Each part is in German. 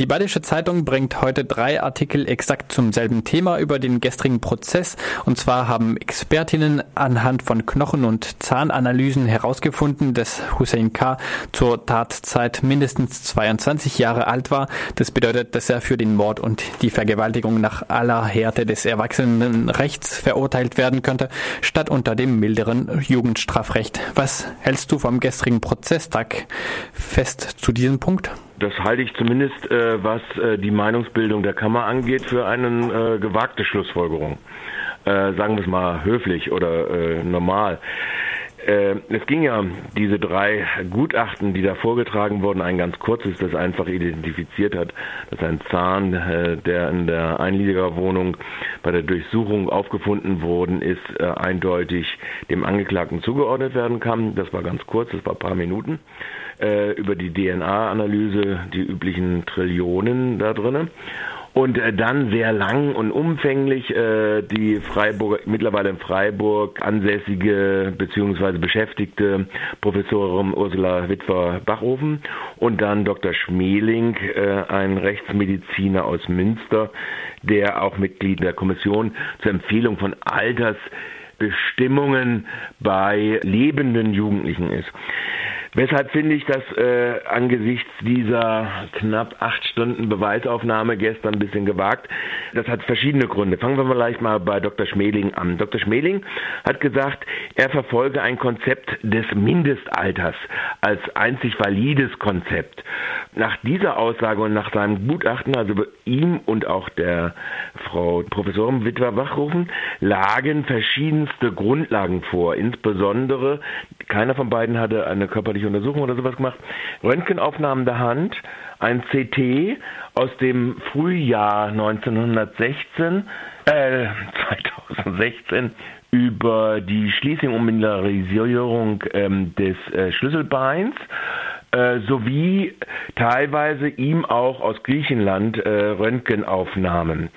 Die Badische Zeitung bringt heute drei Artikel exakt zum selben Thema über den gestrigen Prozess. Und zwar haben Expertinnen anhand von Knochen- und Zahnanalysen herausgefunden, dass Hussein K. zur Tatzeit mindestens 22 Jahre alt war. Das bedeutet, dass er für den Mord und die Vergewaltigung nach aller Härte des Erwachsenenrechts verurteilt werden könnte, statt unter dem milderen Jugendstrafrecht. Was hältst du vom gestrigen Prozesstag fest zu diesem Punkt? Das halte ich zumindest, äh, was äh, die Meinungsbildung der Kammer angeht, für eine äh, gewagte Schlussfolgerung. Äh, sagen wir es mal höflich oder äh, normal. Äh, es ging ja diese drei Gutachten, die da vorgetragen wurden, ein ganz kurzes, das einfach identifiziert hat, dass ein Zahn, äh, der in der Einliegerwohnung bei der Durchsuchung aufgefunden worden ist, äh, eindeutig dem Angeklagten zugeordnet werden kann. Das war ganz kurz, das war ein paar Minuten. Über die DNA-Analyse die üblichen Trillionen da drinnen und äh, dann sehr lang und umfänglich äh, die Freiburg mittlerweile in Freiburg ansässige bzw. beschäftigte Professorin Ursula Witwer-Bachhofen und dann Dr. Schmeling, äh, ein Rechtsmediziner aus Münster, der auch Mitglied der Kommission zur Empfehlung von Altersbestimmungen bei lebenden Jugendlichen ist. Weshalb finde ich das äh, angesichts dieser knapp acht Stunden Beweisaufnahme gestern ein bisschen gewagt? Das hat verschiedene Gründe. Fangen wir vielleicht mal bei Dr. Schmeling an. Dr. Schmeling hat gesagt, er verfolge ein Konzept des Mindestalters als einzig valides Konzept. Nach dieser Aussage und nach seinem Gutachten, also ihm und auch der Frau Professorin Witwer-Wachrufen, lagen verschiedenste Grundlagen vor. Insbesondere, keiner von beiden hatte eine körperliche Untersuchung oder sowas gemacht. Röntgenaufnahmen der Hand, ein CT aus dem Frühjahr 1916, äh, 2016 über die Schließung und Mineralisierung ähm, des äh, Schlüsselbeins äh, sowie teilweise ihm auch aus Griechenland äh, Röntgenaufnahmen.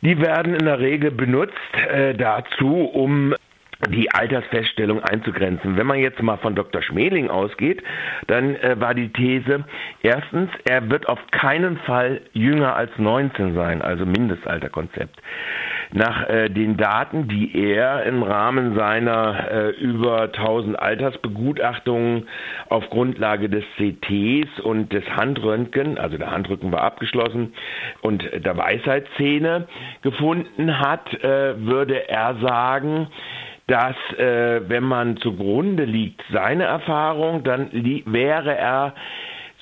Die werden in der Regel benutzt äh, dazu, um die Altersfeststellung einzugrenzen. Wenn man jetzt mal von Dr. Schmeling ausgeht, dann äh, war die These, erstens, er wird auf keinen Fall jünger als 19 sein, also Mindestalterkonzept. Nach äh, den Daten, die er im Rahmen seiner äh, über 1000 Altersbegutachtungen auf Grundlage des CTs und des Handröntgen, also der Handrücken war abgeschlossen, und der Weisheitszähne gefunden hat, äh, würde er sagen, dass äh, wenn man zugrunde liegt, seine Erfahrung, dann wäre er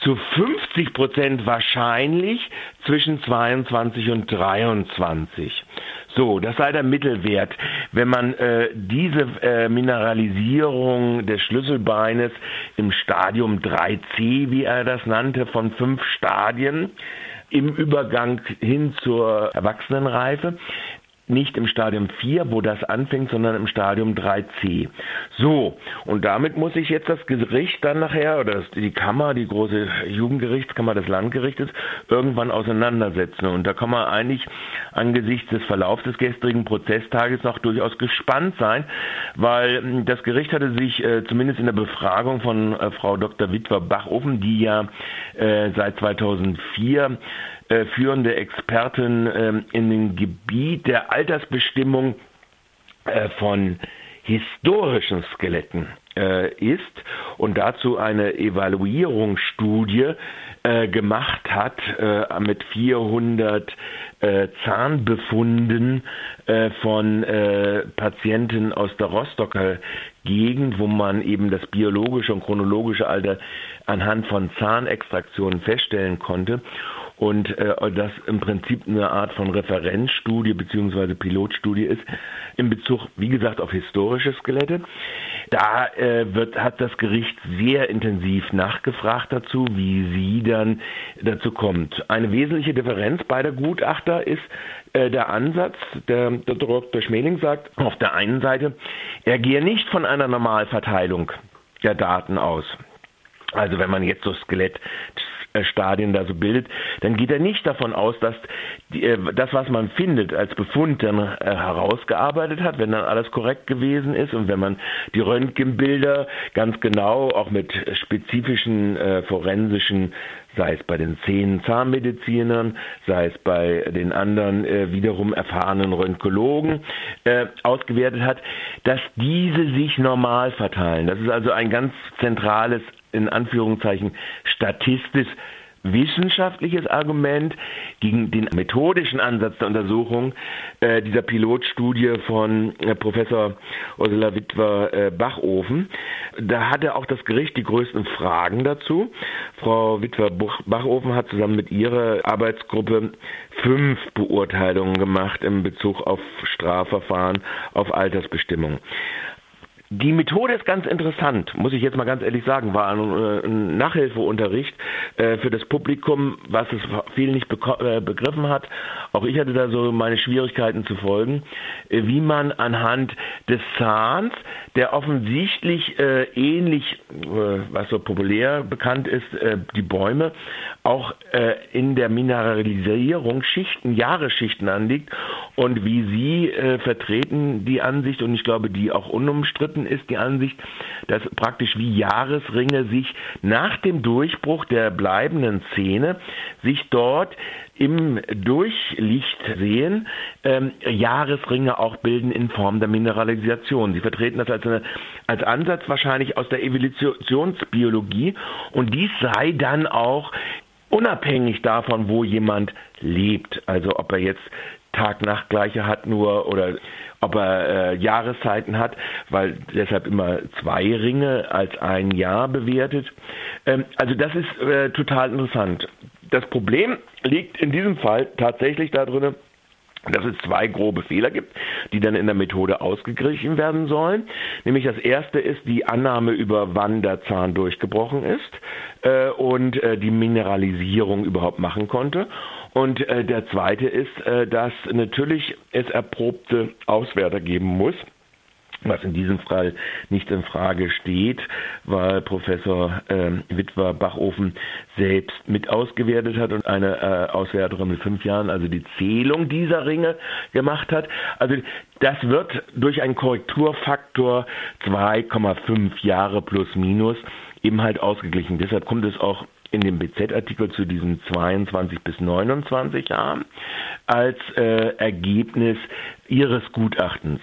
zu 50 Prozent wahrscheinlich zwischen 22 und 23. So, das sei der Mittelwert. Wenn man äh, diese äh, Mineralisierung des Schlüsselbeines im Stadium 3c, wie er das nannte, von fünf Stadien, im Übergang hin zur Erwachsenenreife, nicht im Stadium 4, wo das anfängt, sondern im Stadium 3c. So, und damit muss sich jetzt das Gericht dann nachher, oder die Kammer, die große Jugendgerichtskammer des Landgerichtes, irgendwann auseinandersetzen. Und da kann man eigentlich angesichts des Verlaufs des gestrigen Prozesstages noch durchaus gespannt sein, weil hm, das Gericht hatte sich äh, zumindest in der Befragung von äh, Frau Dr. Witwer-Bachofen, die ja äh, seit 2004 äh, führende Expertin ähm, in dem Gebiet der Altersbestimmung äh, von historischen Skeletten äh, ist und dazu eine Evaluierungsstudie gemacht hat mit 400 äh, Zahnbefunden von Patienten aus der Rostocker Gegend, wo man eben das biologische und chronologische Alter anhand von Zahnextraktionen feststellen konnte und äh, das im Prinzip eine Art von Referenzstudie bzw. Pilotstudie ist in Bezug, wie gesagt, auf historische Skelette. Da äh, wird, hat das Gericht sehr intensiv nachgefragt dazu, wie sie dann dazu kommt. Eine wesentliche Differenz beider Gutachter ist äh, der Ansatz, der, der Dr. Schmeling sagt, auf der einen Seite, er gehe nicht von einer Normalverteilung der Daten aus. Also wenn man jetzt so Skelett Stadien da so bildet, dann geht er nicht davon aus, dass die, äh, das, was man findet, als Befund dann äh, herausgearbeitet hat, wenn dann alles korrekt gewesen ist und wenn man die Röntgenbilder ganz genau auch mit spezifischen äh, forensischen sei es bei den zehn Zahnmedizinern, sei es bei den anderen äh, wiederum erfahrenen Röntgologen äh, ausgewertet hat, dass diese sich normal verteilen. Das ist also ein ganz zentrales, in Anführungszeichen, statistisch wissenschaftliches Argument gegen den methodischen Ansatz der Untersuchung äh, dieser Pilotstudie von äh, Professor Ursula Witwer äh, Bachofen. Da hatte auch das Gericht die größten Fragen dazu. Frau Witwer Bachofen hat zusammen mit ihrer Arbeitsgruppe fünf Beurteilungen gemacht im Bezug auf Strafverfahren, auf Altersbestimmung. Die Methode ist ganz interessant, muss ich jetzt mal ganz ehrlich sagen, war ein, äh, Nachhilfeunterricht äh, für das Publikum, was es viel nicht äh, begriffen hat. Auch ich hatte da so meine Schwierigkeiten zu folgen, wie man anhand des Zahns, der offensichtlich äh, ähnlich, äh, was so populär bekannt ist, die Bäume, auch in der Mineralisierung Schichten, Jahresschichten anliegt und wie Sie vertreten die Ansicht und ich glaube, die auch unumstritten vertreten ist die Ansicht, dass praktisch wie Jahresringe sich nach dem Durchbruch der bleibenden Szene sich dort im Durchlicht sehen, ähm, Jahresringe auch bilden in Form der Mineralisation. Sie vertreten das als, eine, als Ansatz wahrscheinlich aus der Evolutionsbiologie und dies sei dann auch unabhängig davon, wo jemand lebt. Also ob er jetzt Tag-Nacht-Gleiche hat nur oder ob er äh, Jahreszeiten hat, weil deshalb immer zwei Ringe als ein Jahr bewertet. Ähm, also das ist äh, total interessant. Das Problem liegt in diesem Fall tatsächlich darin, dass es zwei grobe Fehler gibt, die dann in der Methode ausgeglichen werden sollen. Nämlich das erste ist die Annahme über wann der Zahn durchgebrochen ist äh, und äh, die Mineralisierung überhaupt machen konnte. Und äh, der zweite ist, äh, dass natürlich es erprobte Auswerter geben muss was in diesem Fall nicht in Frage steht, weil Professor äh, Witwer Bachofen selbst mit ausgewertet hat und eine äh, Auswerterin mit fünf Jahren, also die Zählung dieser Ringe gemacht hat. Also das wird durch einen Korrekturfaktor 2,5 Jahre plus minus eben halt ausgeglichen. Deshalb kommt es auch in dem BZ-Artikel zu diesen 22 bis 29 Jahren als äh, Ergebnis ihres Gutachtens.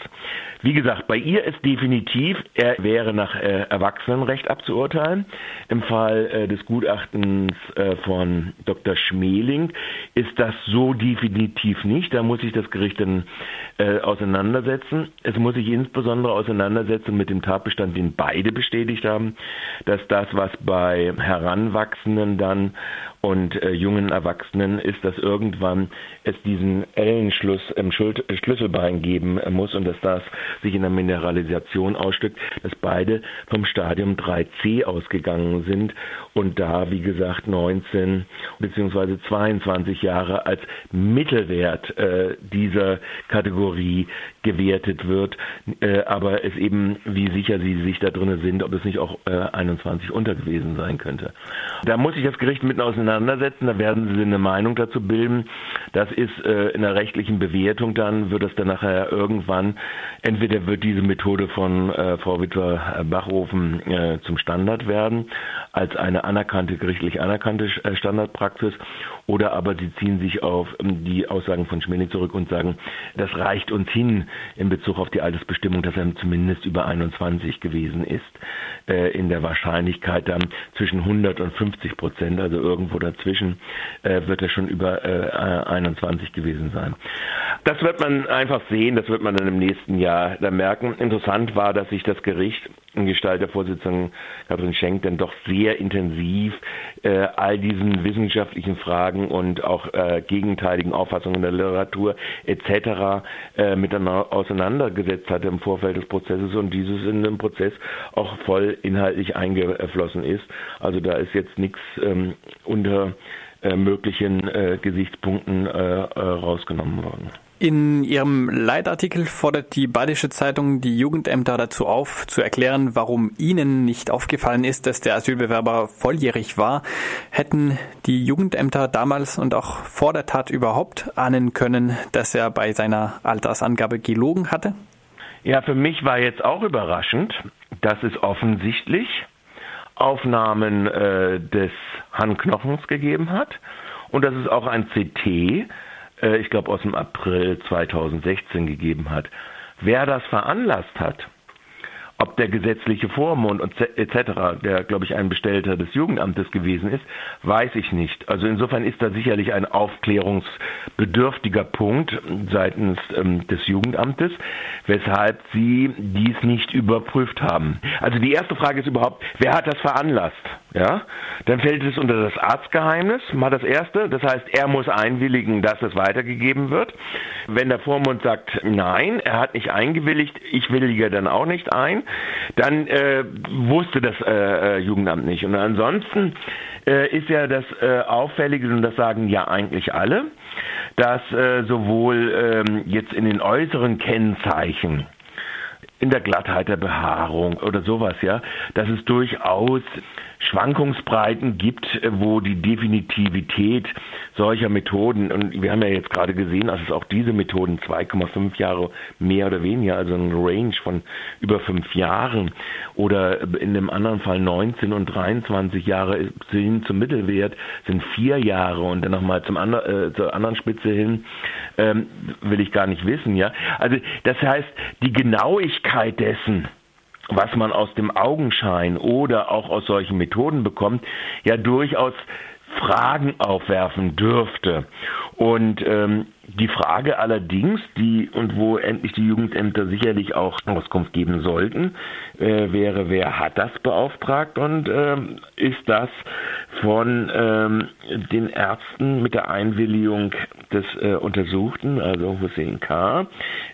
Wie gesagt, bei ihr ist definitiv, er wäre nach äh, Erwachsenenrecht abzuurteilen. Im Fall äh, des Gutachtens äh, von Dr. Schmeling ist das so definitiv nicht. Da muss sich das Gericht dann äh, auseinandersetzen. Es muss sich insbesondere auseinandersetzen mit dem Tatbestand, den beide bestätigt haben, dass das, was bei Heranwachsenden dann und äh, jungen Erwachsenen ist, dass irgendwann es diesen Ellenschluss im Schuld Schlüsselbein geben muss und dass das sich in der Mineralisation ausstückt, dass beide vom Stadium 3c ausgegangen sind und da, wie gesagt, 19 bzw. 22 Jahre als Mittelwert äh, dieser Kategorie gewertet wird, äh, aber es eben, wie sicher sie sich da drin sind, ob es nicht auch äh, 21 unter gewesen sein könnte. Da muss sich das Gericht mitten auseinandersetzen, da werden sie eine Meinung dazu bilden. Das ist äh, in der rechtlichen Bewertung dann, wird es dann nachher irgendwann, entweder wird diese Methode von äh, Frau Witwer Bachhofen äh, zum Standard werden, als eine anerkannte, gerichtlich anerkannte äh, Standardpraxis, oder aber sie ziehen sich auf ähm, die Aussagen von Schmeling zurück und sagen, das reicht uns hin in Bezug auf die Altersbestimmung, dass er zumindest über 21 gewesen ist, äh, in der Wahrscheinlichkeit dann zwischen 100 und 50 Prozent, also irgendwo dazwischen, äh, wird er schon über 21 gewesen sein. Das wird man einfach sehen, das wird man dann im nächsten Jahr dann merken. Interessant war, dass sich das Gericht in Gestalt der Vorsitzenden Katrin Schenk dann doch sehr intensiv äh, all diesen wissenschaftlichen Fragen und auch äh, gegenteiligen Auffassungen der Literatur etc. Äh, miteinander auseinandergesetzt hatte im Vorfeld des Prozesses und dieses in den Prozess auch voll inhaltlich eingeflossen ist. Also da ist jetzt nichts ähm, unter äh, möglichen äh, Gesichtspunkten äh, äh, rausgenommen worden. In ihrem Leitartikel fordert die Badische Zeitung die Jugendämter dazu auf, zu erklären, warum ihnen nicht aufgefallen ist, dass der Asylbewerber volljährig war. Hätten die Jugendämter damals und auch vor der Tat überhaupt ahnen können, dass er bei seiner Altersangabe gelogen hatte? Ja, für mich war jetzt auch überraschend, dass es offensichtlich Aufnahmen äh, des Handknochens gegeben hat und dass es auch ein CT äh, ich glaube aus dem April 2016 gegeben hat. Wer das veranlasst hat, ob der gesetzliche Vormund und etc., der, glaube ich, ein Bestellter des Jugendamtes gewesen ist, weiß ich nicht. Also insofern ist da sicherlich ein aufklärungsbedürftiger Punkt seitens ähm, des Jugendamtes, weshalb sie dies nicht überprüft haben. Also die erste Frage ist überhaupt, wer hat das veranlasst? Ja, dann fällt es unter das Arztgeheimnis, mal das erste. Das heißt, er muss einwilligen, dass es weitergegeben wird. Wenn der Vormund sagt, nein, er hat nicht eingewilligt, ich willige dann auch nicht ein, dann äh, wusste das äh, äh, Jugendamt nicht. Und ansonsten äh, ist ja das äh, Auffällige, und das sagen ja eigentlich alle, dass äh, sowohl ähm, jetzt in den äußeren Kennzeichen, in der Glattheit der Behaarung oder sowas, ja, dass es durchaus Schwankungsbreiten gibt, äh, wo die Definitivität solcher Methoden, und wir haben ja jetzt gerade gesehen, dass es auch diese Methoden 2,5 Jahre mehr oder weniger, also ein Range von über fünf Jahren oder in dem anderen Fall 19 und 23 Jahre sind zum Mittelwert, sind vier Jahre und dann nochmal zum andre, äh, zur anderen Spitze hin, ähm, will ich gar nicht wissen, ja. Also das heißt, die Genauigkeit dessen, was man aus dem Augenschein oder auch aus solchen Methoden bekommt, ja durchaus Fragen aufwerfen dürfte. Und ähm, die Frage allerdings, die und wo endlich die Jugendämter sicherlich auch Auskunft geben sollten, äh, wäre, wer hat das beauftragt und ähm, ist das von ähm, den Ärzten mit der Einwilligung des äh, Untersuchten, also Hussein K.,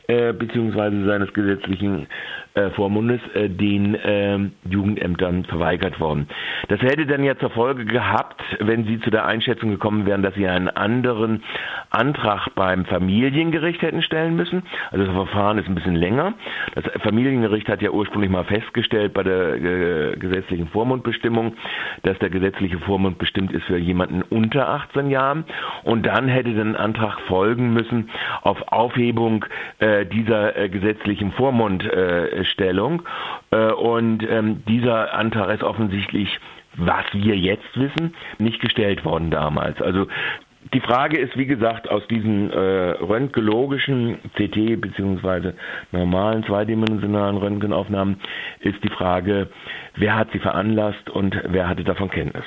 äh, beziehungsweise seines gesetzlichen äh, Vormundes äh, den äh, Jugendämtern verweigert worden. Das hätte dann ja zur Folge gehabt, wenn Sie zu der Einschätzung gekommen wären, dass Sie einen anderen Antrag beim Familiengericht hätten stellen müssen. Also das Verfahren ist ein bisschen länger. Das Familiengericht hat ja ursprünglich mal festgestellt bei der äh, gesetzlichen Vormundbestimmung, dass der gesetzliche Vormund bestimmt ist für jemanden unter 18 Jahren. Und dann hätte dann ein Antrag folgen müssen auf Aufhebung äh, dieser äh, gesetzlichen Vormundstellung. Äh, und ähm, dieser Antrag ist offensichtlich was wir jetzt wissen, nicht gestellt worden damals. Also die Frage ist, wie gesagt, aus diesen äh, röntgeologischen CT beziehungsweise normalen zweidimensionalen Röntgenaufnahmen ist die Frage, wer hat sie veranlasst und wer hatte davon Kenntnis.